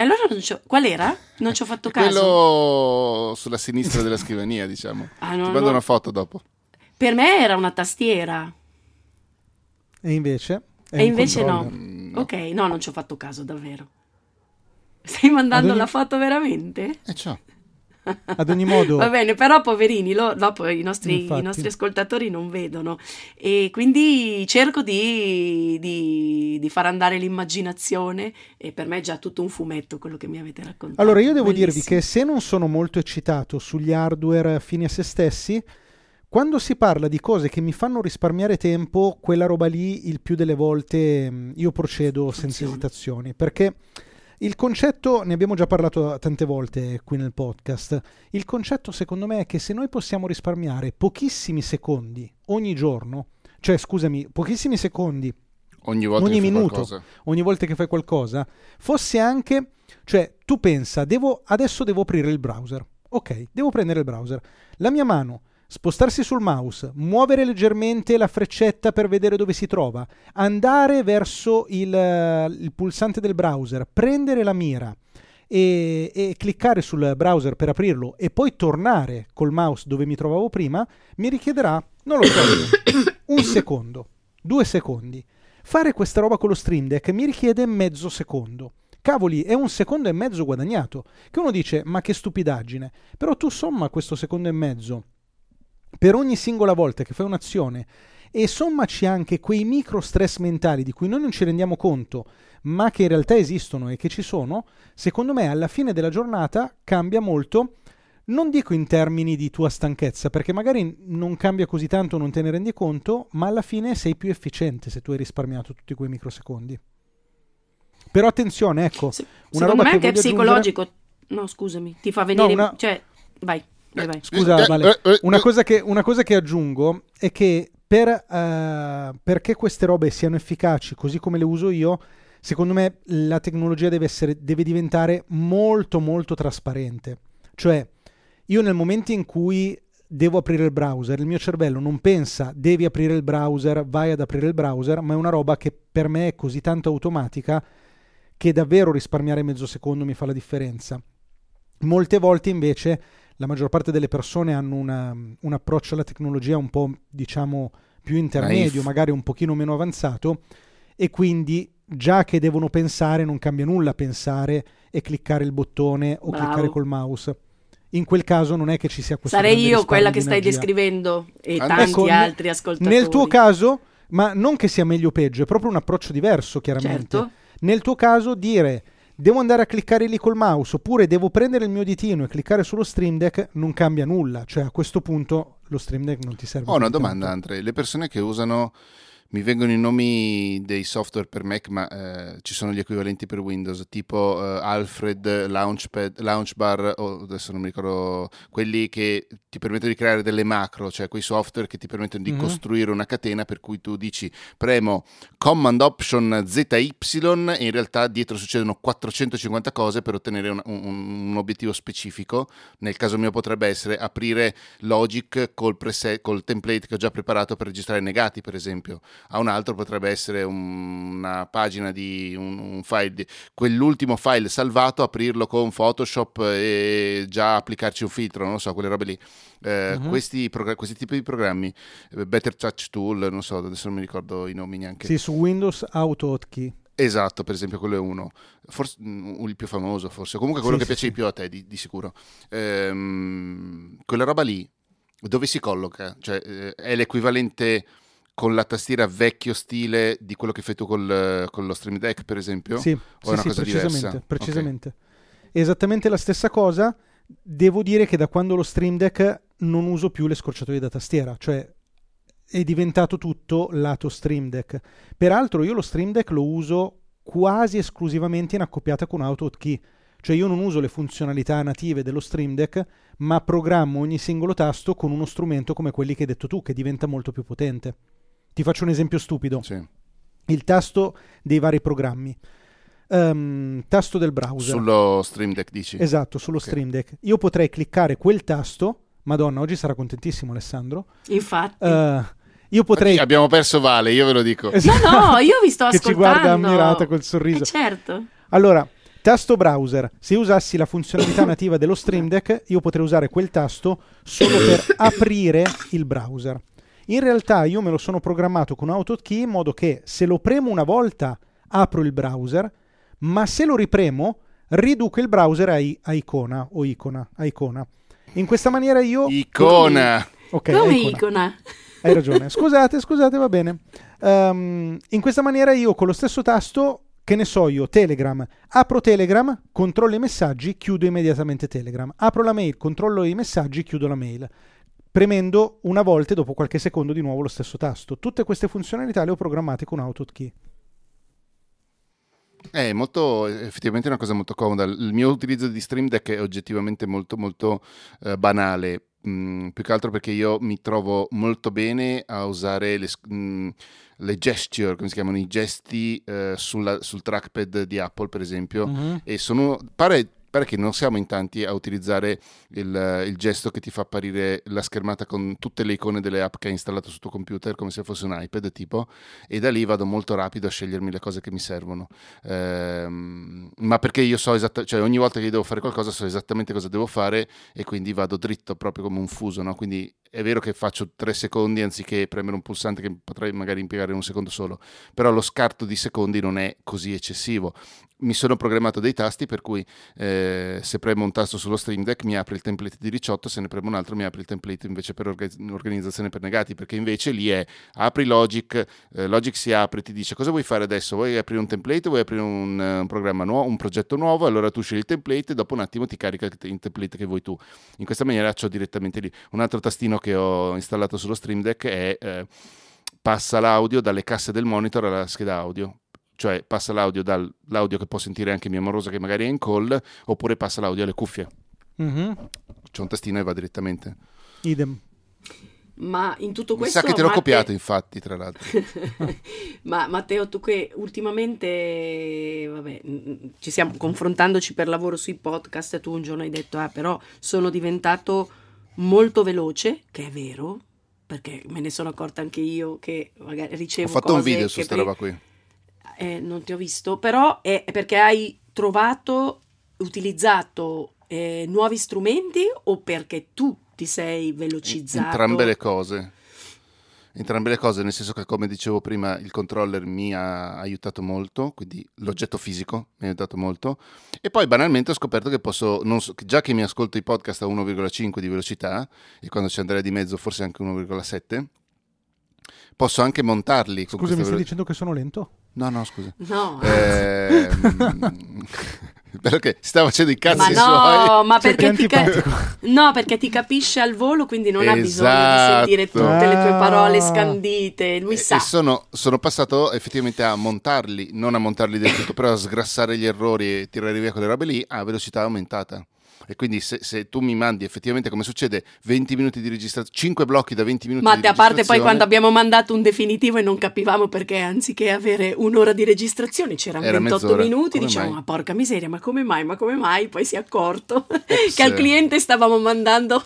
E allora non c'ho- qual era? Non ci ho fatto caso. Quello sulla sinistra della scrivania, diciamo. Ah, Ti no, mando no. una foto dopo. Per me era una tastiera. E invece? E invece no. Mm, no. Ok, no, non ci ho fatto caso, davvero. Stai mandando ogni- la foto veramente? E ciò. Ad ogni modo, Va bene, però poverini, lo- dopo i nostri, i nostri ascoltatori non vedono e quindi cerco di, di- di far andare l'immaginazione e per me è già tutto un fumetto quello che mi avete raccontato. Allora, io devo dirvi Bellissimo. che se non sono molto eccitato sugli hardware fini a se stessi, quando si parla di cose che mi fanno risparmiare tempo, quella roba lì il più delle volte mh, io procedo senza esitazioni, perché il concetto, ne abbiamo già parlato tante volte qui nel podcast, il concetto secondo me è che se noi possiamo risparmiare pochissimi secondi ogni giorno, cioè scusami, pochissimi secondi Ogni volta Ogni minuto. qualcosa. ogni volta che fai qualcosa, fosse anche, cioè tu pensa, devo, adesso devo aprire il browser. Ok, devo prendere il browser. La mia mano, spostarsi sul mouse, muovere leggermente la freccetta per vedere dove si trova, andare verso il, eh, il pulsante del browser, prendere la mira e, e cliccare sul browser per aprirlo e poi tornare col mouse dove mi trovavo prima, mi richiederà, non lo so, un secondo, due secondi. Fare questa roba con lo Stream Deck mi richiede mezzo secondo. Cavoli, è un secondo e mezzo guadagnato. Che uno dice, ma che stupidaggine. Però tu somma questo secondo e mezzo per ogni singola volta che fai un'azione e sommaci anche quei micro stress mentali di cui noi non ci rendiamo conto, ma che in realtà esistono e che ci sono, secondo me alla fine della giornata cambia molto. Non dico in termini di tua stanchezza, perché magari non cambia così tanto, non te ne rendi conto, ma alla fine sei più efficiente se tu hai risparmiato tutti quei microsecondi. Però attenzione, ecco, Se- una secondo roba me che anche è psicologico. No, scusami, ti fa venire... una- Cioè, vai, vai, vai. Scusa, Eh, Vale, eh, eh, una, eh. cosa che, una cosa che aggiungo è che per, eh, perché queste robe siano efficaci così come le uso io, secondo me la tecnologia deve, essere, deve diventare molto molto trasparente. Cioè, io nel momento in cui devo aprire il browser, il mio cervello non pensa devi aprire il browser, vai ad aprire il browser, ma è una roba che per me è così tanto automatica che davvero risparmiare mezzo secondo mi fa la differenza. Molte volte invece la maggior parte delle persone hanno una- un approccio alla tecnologia un po' diciamo più intermedio, Naif. magari un pochino meno avanzato e quindi già che devono pensare non cambia nulla pensare e cliccare il bottone o Bravo. cliccare col mouse. In quel caso non è che ci sia questo Sarei io quella che stai descrivendo e Ecco, tanti ne- altri ascoltatori. Nel tuo caso, ma non che sia meglio o peggio, è proprio un approccio diverso chiaramente. Certo. Nel tuo caso dire devo andare a cliccare lì col mouse oppure devo prendere il mio ditino e cliccare sullo Stream Deck non cambia nulla, cioè a questo punto lo Stream Deck non ti serve Ho una domanda, tanto. Andre. Le persone che usano, mi vengono i nomi dei software per Mac, ma eh, ci sono gli equivalenti per Windows, tipo eh, Alfred, Launchpad, Launchbar, o adesso non mi ricordo, quelli che ti permettono di creare delle macro, cioè quei software che ti permettono di Mhm. costruire una catena per cui tu dici premo Command Option ZY e in realtà dietro succedono 450 cose per ottenere un, un- un obiettivo specifico. Nel caso mio potrebbe essere aprire Logic col, preset, col template che ho già preparato per registrare negati, per esempio. A un altro potrebbe essere un- una pagina di un, un file, di, quell'ultimo file salvato, aprirlo con Photoshop e già applicarci un filtro, non lo so, quelle robe lì. Eh, Mhm. questi, progr- questi tipi di programmi, eh, Better Touch Tool, non so, adesso non mi ricordo i nomi neanche. Sì, su Windows Auto Hotkey. Esatto, per esempio, quello è uno, forse mm, il più famoso, forse, comunque quello Sì, che sì, piace sì. di più a te, di, di sicuro. Ehm, quella roba lì, dove si colloca? Cioè, eh, è l'equivalente con la tastiera vecchio stile di quello che fai tu col, con lo Stream Deck, per esempio? Sì, è sì, sì, precisamente, diversa? precisamente. Esattamente la stessa cosa. Devo dire che da quando lo Stream Deck non uso più le scorciatoie da tastiera, cioè è diventato tutto lato Stream Deck. Peraltro io lo Stream Deck lo uso quasi esclusivamente in accoppiata con Auto Hotkey. Cioè io non uso le funzionalità native dello Stream Deck, ma programmo ogni singolo tasto con uno strumento come quelli che hai detto tu, che diventa molto più potente. Ti faccio un esempio stupido Sì. il tasto dei vari programmi. Ehm, tasto del browser. Sullo Stream Deck dici? Esatto, sullo Ok. Stream Deck. Io potrei cliccare quel tasto. Madonna, oggi sarà contentissimo Alessandro. Infatti. Eh, io potrei... Infatti Abbiamo perso Vale, io ve lo dico. Esatto. No, no, io vi sto che ci ascoltando. guarda ammirata col sorriso. Eh, certo. Allora, tasto browser. Se usassi la funzionalità nativa dello Stream Deck, io potrei usare quel tasto solo per aprire il browser. In realtà io me lo sono programmato con AutoKey in modo che se lo premo una volta apro il browser, ma se lo ripremo riduca il browser a, i- a icona o icona, a icona. In questa maniera io... Icona. Ok, Come icona. icona? Hai ragione. Scusate, scusate, va bene. Ehm, in questa maniera io con lo stesso tasto, che ne so io, Telegram, apro Telegram, controllo i messaggi, chiudo immediatamente Telegram. Apro la mail, controllo i messaggi, chiudo la mail. Premendo una volta e dopo qualche secondo di nuovo lo stesso tasto. Tutte queste funzionalità le ho programmate con AutoKey. È molto, effettivamente una cosa molto comoda. Il mio utilizzo di Stream Deck è oggettivamente molto, molto eh, banale. Mm, più che altro perché io mi trovo molto bene a usare le, mm, le gesture, come si chiamano, i gesti eh, sulla- sul trackpad di Apple, per esempio. Mhm. E sono, pare, pare che non siamo in tanti a utilizzare il, il gesto che ti fa apparire la schermata con tutte le icone delle app che hai installato sul tuo computer, come se fosse un iPad tipo, e da lì vado molto rapido a scegliermi le cose che mi servono. Ehm, ma perché io so esattamente, cioè ogni volta che devo fare qualcosa so esattamente cosa devo fare e quindi vado dritto proprio come un fuso, no? Quindi è vero che faccio tre secondi anziché premere un pulsante che potrei magari impiegare un secondo solo, però lo scarto di secondi non è così eccessivo. Mi sono programmato dei tasti per cui eh, se premo un tasto sullo Stream Deck mi apre il template di 18, se ne premo un altro mi apre il template invece per orga- organizzazione per negati, perché invece lì è apri Logic, eh, Logic si apre, ti dice cosa vuoi fare adesso? Vuoi aprire un template vuoi aprire un, eh, un programma nuovo, un progetto nuovo? Allora tu scegli il template e dopo un attimo ti carica il te- il template che vuoi tu. In questa maniera c'ho direttamente lì. Un altro tastino che ho installato sullo Stream Deck è eh, passa l'audio dalle casse del monitor alla scheda audio. Cioè passa l'audio dall'audio che può sentire anche mia morosa che magari è in call, oppure passa l'audio alle cuffie. Mhm. C'è un tastino e va direttamente. Idem. Ma in tutto Mi questo... sa che te l'ho Matte- copiato, infatti, tra l'altro. Ma Matteo, tu che ultimamente, vabbè, mm, ci stiamo confrontandoci per lavoro sui podcast e tu un giorno hai detto, ah, però sono diventato molto veloce, che è vero, perché me ne sono accorta anche io che magari Ho ricevo fatto un video su che sta prima- roba qui. Eh, non ti ho visto, però è perché hai trovato, utilizzato eh, nuovi strumenti o perché tu ti sei velocizzato? Entrambe le cose. Entrambe le cose, nel senso che come dicevo prima il controller mi ha aiutato molto, quindi l'oggetto fisico mi ha aiutato molto e poi banalmente ho scoperto che posso, non so- già che mi ascolto i podcast a 1,5 di velocità e quando ci andrei di mezzo forse anche 1,7, posso anche montarli. Scusa, mi stai velo- dicendo che sono lento? No, no, scusa. No, Ehm, Bello che si stava facendo i cazzi ma suoi. no, ma Sei perché ti, ca- no, perché ti capisce al volo, quindi non ha bisogno di Esatto. sentire tutte le tue parole scandite. Lui E- sa. E sono, sono passato effettivamente a montarli, non a montarli del tutto, però a sgrassare gli errori e tirare via quelle robe lì a velocità aumentata. E quindi se, se tu mi mandi effettivamente come succede 20 minuti di registrazione, 5 blocchi da 20 minuti Matte, di a parte poi registrazione, quando abbiamo mandato un definitivo e non capivamo perché anziché avere un'ora di registrazione c'erano Era 28 mezz'ora. minuti, Come diciamo, mai? ma porca miseria, ma come mai, ma come mai? Poi si è accorto che al cliente stavamo mandando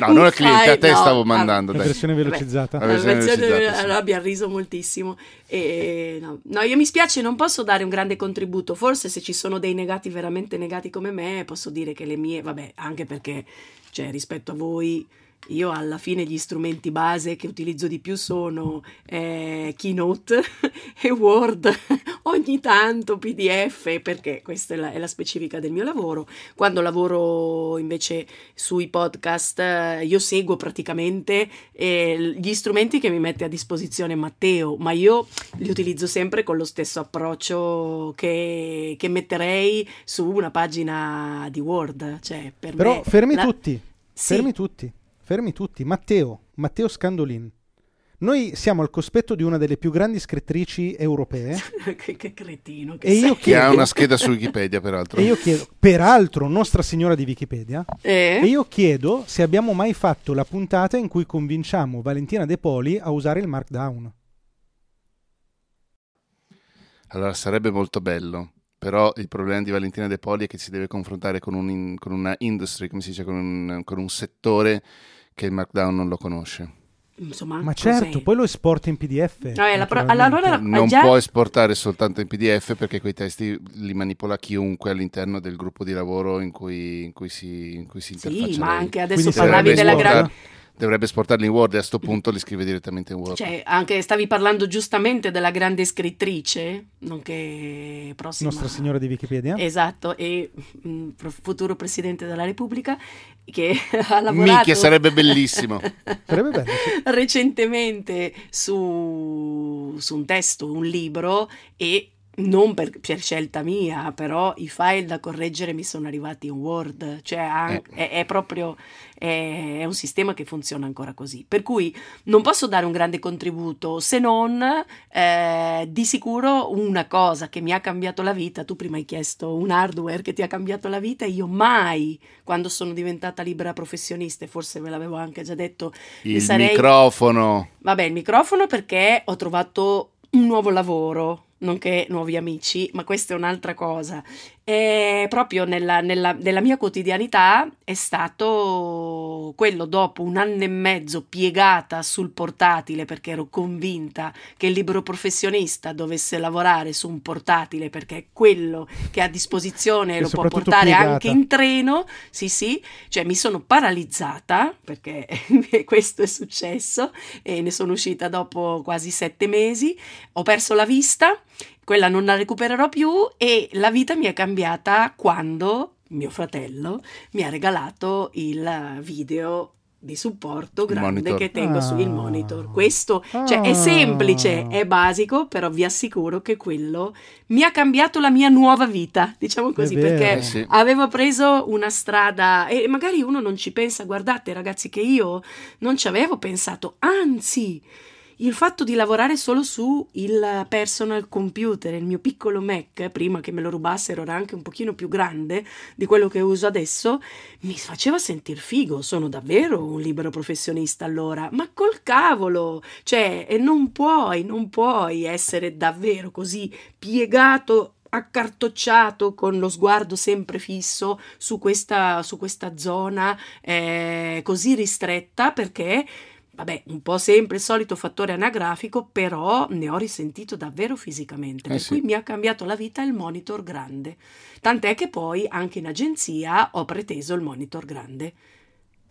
No, non al cliente, a te no, stavo mandando. La dai. versione Vabbè. velocizzata. La La versione versione velocizzata, sì. allora abbia riso moltissimo. E, no. No, io mi spiace, non posso dare un grande contributo. Forse se ci sono dei negati veramente negati come me, posso dire che le mie, vabbè, anche perché cioè, rispetto a voi, io alla fine gli strumenti base che utilizzo di più sono eh, Keynote e Word, ogni tanto PDF, perché questa è la, è la specifica del mio lavoro. Quando lavoro invece sui podcast, eh, io seguo praticamente eh, gli strumenti che mi mette a disposizione Matteo, ma io li utilizzo sempre con lo stesso approccio che, che metterei su una pagina di Word. Cioè, per Però me fermi la- tutti, Sì. fermi tutti, fermi tutti. Matteo, Matteo Scandolin. Noi siamo al cospetto di una delle più grandi scrittrici europee che, che cretino che E io sei. Che ha chiedo- una scheda su Wikipedia, peraltro. e io chiedo, peraltro Nostra Signora di Wikipedia, Eh? e io chiedo se abbiamo mai fatto la puntata in cui convinciamo Valentina De Poli a usare il Markdown. Allora sarebbe molto bello, però il problema di Valentina De Poli è che si deve confrontare con, un in- con una industry, come si dice, con un, con un settore che il Markdown non lo conosce. Insomma, Ma certo, cos'è? poi lo esporta in PDF. È la pro- allora- Non già- può esportare soltanto in PDF perché quei testi li manipola chiunque all'interno del gruppo di lavoro in cui, in cui si, in cui si interfaccia Sì, ma anche adesso Quindi parlavi della, gra- dovrebbe esportarli in Word e a sto punto li scrive direttamente in Word. Cioè, anche stavi parlando giustamente della grande scrittrice, nonché prossima... Nostra Signora di Wikipedia. Esatto, e mh, pro- futuro Presidente della Repubblica, che ha lavorato... Minchia, sarebbe bellissimo. Sarebbe bello, sì. recentemente su, su un testo, un libro e non per, per scelta mia, però i file da correggere mi sono arrivati in Word, cioè an- Eh. è, è proprio è, è un sistema che funziona ancora così. Per cui non posso dare un grande contributo se non eh, di sicuro una cosa che mi ha cambiato la vita. Tu prima hai chiesto un hardware che ti ha cambiato la vita, io mai, quando sono diventata libera professionista, e forse ve l'avevo anche già detto, Il sarei microfono. Vabbè, il microfono perché ho trovato un nuovo lavoro, nonché nuovi amici, ma questa è un'altra cosa. E proprio nella, nella- nella mia quotidianità è stato quello dopo un anno e mezzo piegata sul portatile perché ero convinta che il libero professionista dovesse lavorare su un portatile perché è quello che ha a disposizione e lo può portare piegata. anche in treno. Sì, sì, cioè mi sono paralizzata perché questo è successo e ne sono uscita dopo quasi sette mesi. Ho perso la vista, quella non la recupererò più e la vita mi è cambiata quando mio fratello mi ha regalato il video di supporto grande monitor. che tengo Ah. sul monitor. Questo cioè, è Ah. semplice, è basico, però vi assicuro che quello mi ha cambiato la mia nuova vita, diciamo così, perché Eh sì. avevo preso una strada e magari uno non ci pensa, guardate ragazzi che io non ci avevo pensato, anzi il fatto di lavorare solo su il personal computer, il mio piccolo Mac, prima che me lo rubassero era anche un pochino più grande di quello che uso adesso, mi faceva sentir figo, sono davvero un libero professionista allora, ma col cavolo, cioè e non puoi, non puoi essere davvero così piegato accartocciato con lo sguardo sempre fisso su questa, su questa zona eh, così ristretta perché Vabbè, un po' sempre il solito fattore anagrafico, però ne ho risentito davvero fisicamente, Eh per sì. cui mi ha cambiato la vita il monitor grande. Tant'è che poi anche in agenzia ho preteso il monitor grande.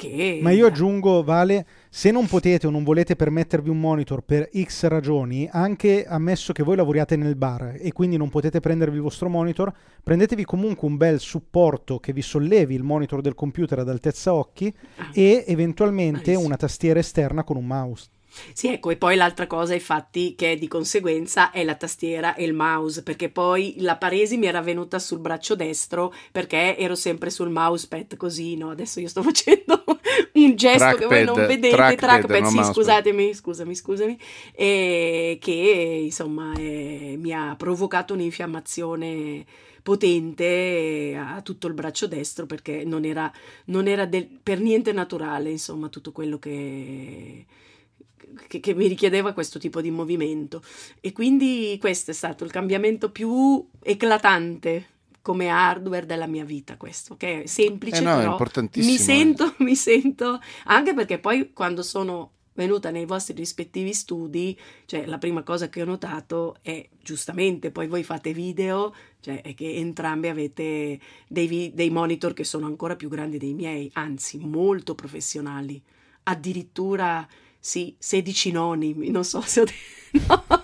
Che Ma io aggiungo, Vale, se non potete o non volete permettervi un monitor per X ragioni, anche ammesso che voi lavoriate nel bar e quindi non potete prendervi il vostro monitor, prendetevi comunque un bel supporto che vi sollevi il monitor del computer ad altezza occhi Ah, e eventualmente una tastiera esterna con un mouse. Sì, ecco, e poi l'altra cosa, infatti, che di conseguenza è la tastiera e il mouse, perché poi la paresi mi era venuta sul braccio destro perché ero sempre sul mousepad così, no? Adesso io sto facendo un gesto che voi non Trackpad, vedete, trackpad, trackpad, sì, mousepad. scusatemi, scusami, scusami, e che insomma eh, mi ha provocato un'infiammazione potente a tutto il braccio destro perché non era, non era del- per niente naturale, insomma, tutto quello che, che, che mi richiedeva questo tipo di movimento. E quindi questo è stato il cambiamento più eclatante come hardware della mia vita, questo, che è semplice, Eh no, è però importantissimo, mi eh. sento, mi sento, anche perché poi quando sono venuta nei vostri rispettivi studi, cioè la prima cosa che ho notato è giustamente, poi voi fate video, cioè è che entrambi avete dei, vi- dei monitor che sono ancora più grandi dei miei, anzi molto professionali, addirittura sì, 16 noni, non so se ho detto...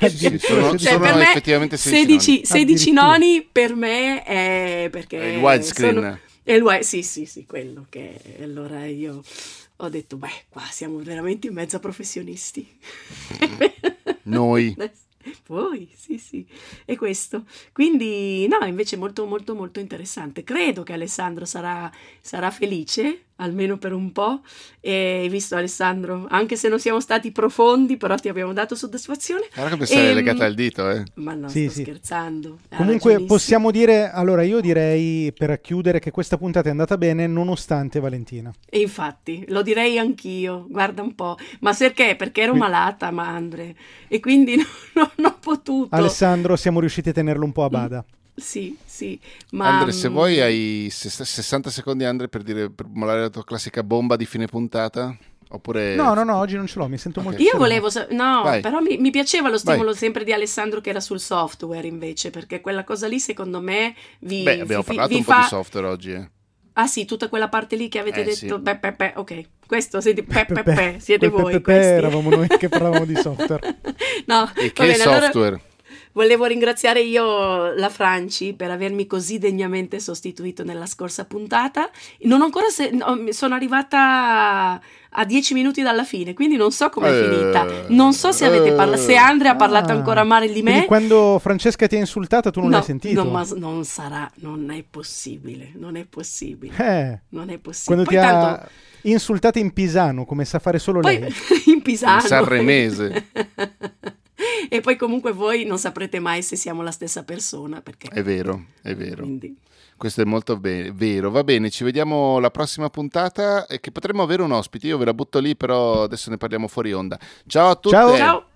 Addirittura Sono, Cioè, sono per me effettivamente 16 16, 16 Addirittura. noni per me è perché noni. Il widescreen. sono- è il sì, sì, sì, quello che allora io ho detto, beh, qua siamo veramente in mezzo a professionisti. Noi. Voi, sì, sì, è questo. Quindi, no, invece molto, molto, molto interessante. Credo che Alessandro sarà, sarà felice, almeno per un po'. E hai visto, Alessandro, anche se non siamo stati profondi, però ti abbiamo dato soddisfazione. Guarda che pensare Ehm, legata al dito, eh. Ma no, Sì, sto sì. scherzando. Ha Comunque possiamo dire, allora io direi per chiudere che questa puntata è andata bene nonostante Valentina. E infatti, lo direi anch'io, guarda un po'. Ma perché? Perché ero malata, Mandre, e quindi non, non ho potuto. Alessandro siamo riusciti a tenerlo un po' a bada. Sì, sì, ma... Andre, se mm, vuoi hai ses- 60 secondi, Andre, per, dire, per molare la tua classica bomba di fine puntata? Oppure... No, no, no, oggi non ce l'ho, mi sento Ok. molto Io volevo, sa- no, Vai. però mi, mi piaceva lo stimolo Vai. sempre di Alessandro che era sul software invece, perché quella cosa lì secondo me vi, Beh, abbiamo vi- parlato vi un fa... po' di software oggi, eh. Ah sì, tutta quella parte lì che avete Eh, detto, sì. beh, beh, beh, ok, questo siete, beh, beh, beh, siete voi Pepe questi. eravamo noi che parlavamo di software. no, E che bene, allora software? Volevo ringraziare io la Franci per avermi così degnamente sostituito nella scorsa puntata. Non ho ancora se- no, sono arrivata a 10 minuti dalla fine, quindi non so com'è Eh, finita. Non so se avete parlato, se Andrea ha parlato Ah, ancora male di me. Quando Francesca ti ha insultata tu non No, l'hai sentito? no, ma non sarà, non è possibile, non è possibile. Eh, Non è possibile. quando Poi ti tanto- ha insultata in pisano, come sa fare solo Poi lei. in pisano. In sanremese. e poi comunque voi non saprete mai se siamo la stessa persona, perché È vero, è vero. quindi Questo è molto be- vero. Va bene, ci vediamo la prossima puntata e che potremmo avere un ospite. Io ve la butto lì, però adesso ne parliamo fuori onda. Ciao a tutti. Ciao. ciao.